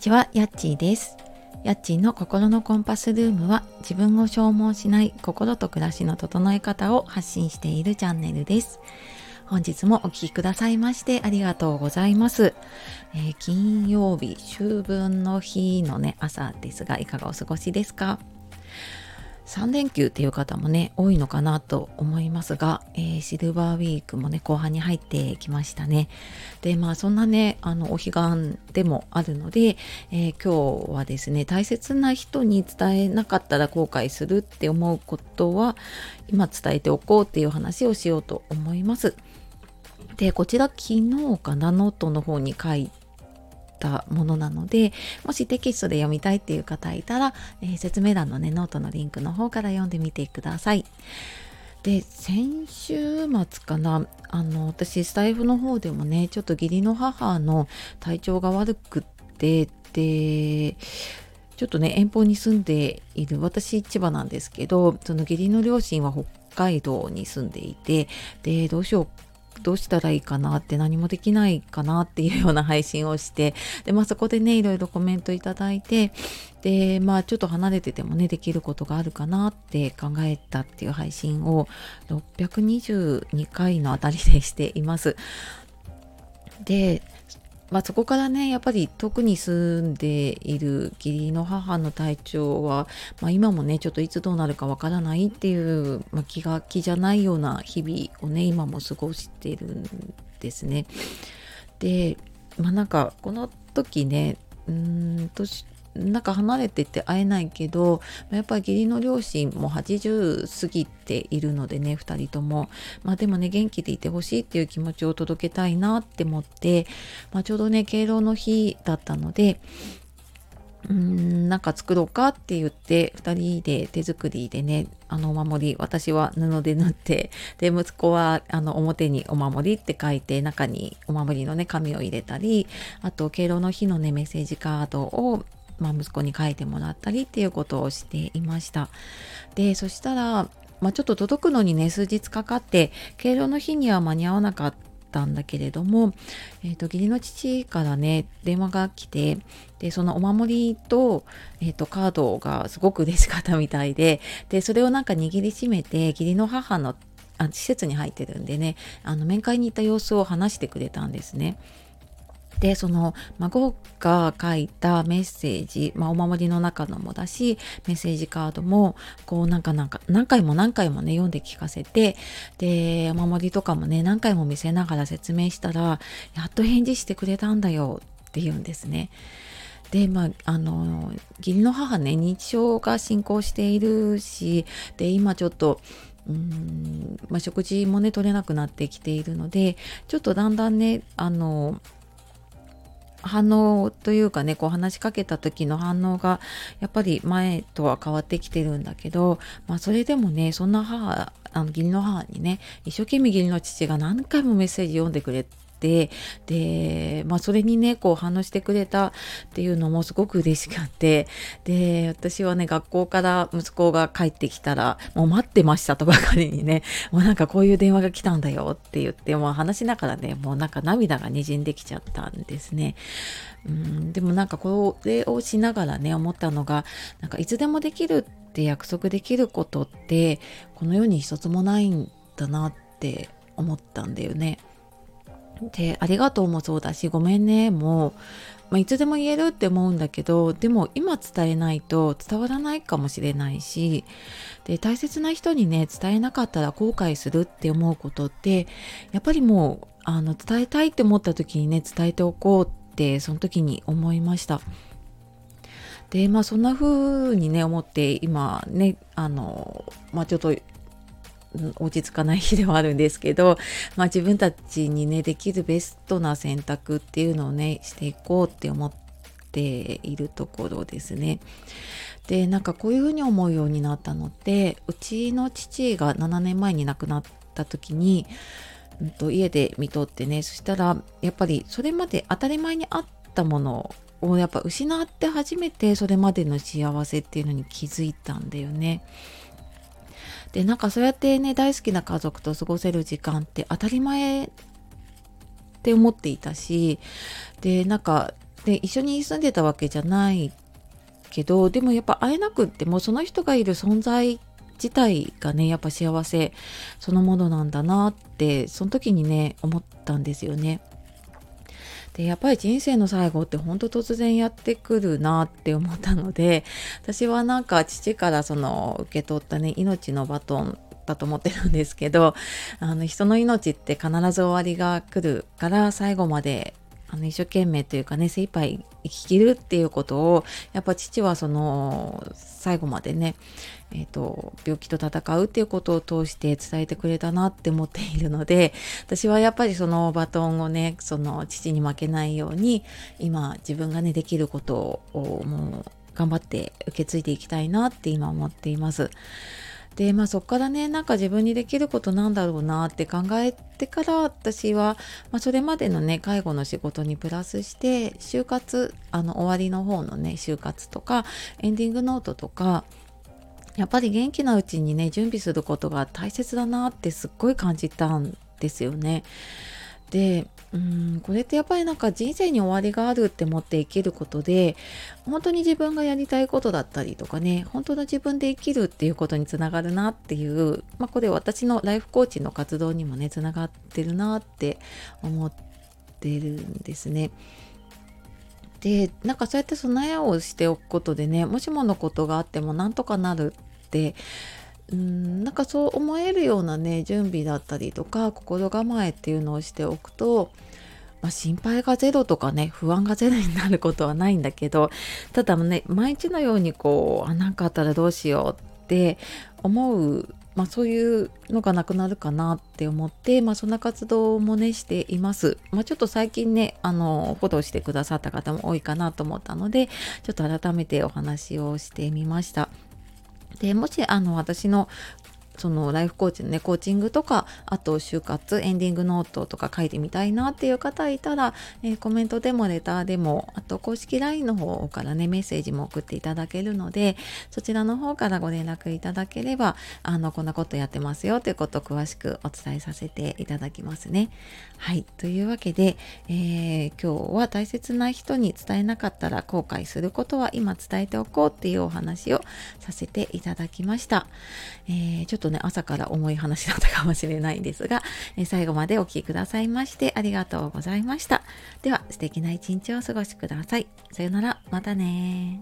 ちは、やっちーです。やっちーの心のコンパスルームは自分を消耗しない心と暮らしの整え方を発信しているチャンネルです。本日もお聴きくださいましてありがとうございます。えー、金曜日、秋分の日のね、朝ですが、いかがお過ごしですか？3連休っていう方もね多いのかなと思いますが、えー、シルバーウィークもね後半に入ってきましたね。でまあそんなねあのお彼岸でもあるので、えー、今日はですね大切な人に伝えなかったら後悔するって思うことは今伝えておこうっていう話をしようと思います。でこちら昨日かなノートの方に書いったものなのでもしテキストで読みたいっていう方いたら、えー、説明欄のねノートのリンクの方から読んでみてください。で先週末かなあの私スタイフの方でもねちょっと義理の母の体調が悪くってでちょっとね遠方に住んでいる私千葉なんですけどその義理の両親は北海道に住んでいてでどうしようどうしたらいいかなって何もできないかなっていうような配信をしてで、まあ、そこでねいろいろコメントいただいてでまあちょっと離れててもねできることがあるかなって考えたっていう配信を622回のあたりでしています。でまあ、そこからねやっぱり特に住んでいる義理の母の体調は、まあ、今もねちょっといつどうなるかわからないっていう、まあ、気が気じゃないような日々をね今も過ごしてるんですね。でまあなんかこの時ねうん年なんか離れてて会えないけどやっぱり義理の両親も80過ぎているのでね2人とも。まあでもね元気でいてほしいっていう気持ちを届けたいなって思って、まあ、ちょうどね敬老の日だったのでうーんなんか作ろうかって言って2人で手作りでねあのお守り私は布で縫ってで息子はあの表にお守りって書いて中にお守りのね紙を入れたりあと敬老の日のねメッセージカードをまあ、息子に書いてもらったりっていうことをしていました。でそしたら、まあ、ちょっと届くのにね数日かかって敬老の日には間に合わなかったんだけれども、えーと、義理の父からね電話が来てでそのお守りと,、えーと、カードがすごく嬉しかったみたいででそれをなんか握りしめて義理の母のあ施設に入ってるんでねあの面会に行った様子を話してくれたんですね。でその孫が書いたメッセージ、まあ、お守りの中のもだしメッセージカードもこうなんかなんか何回も何回もね読んで聞かせてでお守りとかもね何回も見せながら説明したらやっと返事してくれたんだよって言うんですね。でまああの義理の母ね認知症が進行しているしで今ちょっとうんまあ、食事もね取れなくなってきているのでちょっとだんだんねあの反応というかねこう話しかけた時の反応がやっぱり前とは変わってきてるんだけど、まあ、それでもねそんな母あの義理の母にね一生懸命義理の父が何回もメッセージ読んでくれてで、まあ、それにねこう反応してくれたっていうのもすごく嬉しかってで私はね学校から息子が帰ってきたらもう待ってましたとばかりにねもうなんかこういう電話が来たんだよって言ってもう話しながらねもうなんか涙がにじんできちゃったんですね。うんでもなんかこれをしながらね思ったのがなんかいつでもできるって約束できることってこの世に一つもないんだなって思ったんだよね。でありがとうもそうだしごめんねもまあ、いつでも言えるって思うんだけどでも今伝えないと伝わらないかもしれないしで大切な人にね伝えなかったら後悔するって思うことってやっぱりもうあの伝えたいって思った時にね伝えておこうってその時に思いました。でまあそんな風にね思って今ねあのまあちょっと落ち着かない日ではあるんですけど、まあ、自分たちにねできるベストな選択っていうのをねしていこうって思っているところですね。でなんかこういうふうに思うようになったのってうちの父が7年前に亡くなった時に、うんと、家で見とってねそしたらやっぱりそれまで当たり前にあったものをやっぱ失って初めてそれまでの幸せっていうのに気づいたんだよね。でなんかそうやってね大好きな家族と過ごせる時間って当たり前って思っていたしでなんかで一緒に住んでたわけじゃないけどでもやっぱ会えなくってもその人がいる存在自体がねやっぱ幸せそのものなんだなってその時にね思ったんですよね。でやっぱり人生の最後ってほんと突然やってくるなって思ったので 私はなんか父からその受け取ったね命のバトンだと思ってるんですけどあの人の命って必ず終わりが来るから最後まであの一生懸命というかね精一杯生ききるっていうことをやっぱ父はその最後までね、えーと、病気と戦うっていうことを通して伝えてくれたなって思っているので私はやっぱりそのバトンをねその父に負けないように今自分がねできることをもう頑張って受け継いでいきたいなって今思っています。でまあそこからねなんか自分にできることなんだろうなって考えてから私は、まあ、それまでのね介護の仕事にプラスして就活あの終わりの方のね就活とかエンディングノートとかやっぱり元気なうちにね準備することが大切だなってすっごい感じたんですよね。でうんこれってやっぱりなんか人生に終わりがあるって思って生きることで本当に自分がやりたいことだったりとかね本当の自分で生きるっていうことにつながるなっていう、まあ、これ私のライフコーチの活動にもねつながってるなって思ってるんですね。でなんかそうやって備えをしておくことでねもしものことがあってもなんとかなるってうんなんかそう思えるようなね準備だったりとか心構えっていうのをしておくと、まあ、心配がゼロとかね不安がゼロになることはないんだけどただね毎日のようにこうあなんかあったらどうしようって思う、まあ、そういうのがなくなるかなって思って、まあ、そんな活動もねしています。まあ、ちょっと最近ねあのフォローしてくださった方も多いかなと思ったのでちょっと改めてお話をしてみました。でもしあの私のそのライフコーチのねコーチングとかあと就活エンディングノートとか書いてみたいなっていう方いたら、えー、コメントでもレターでもあと公式 LINE の方からねメッセージも送っていただけるのでそちらの方からご連絡いただければあのこんなことやってますよということを詳しくお伝えさせていただきますね。はいというわけで、えー、今日は大切な人に伝えなかったら後悔することは今伝えておこうっていうお話をさせていただきました。えー、ちょっとね、朝から重い話だったかもしれないんですが、え最後までお聴きくださいましてありがとうございました。では、素敵な一日をお過ごしください。さよなら、またね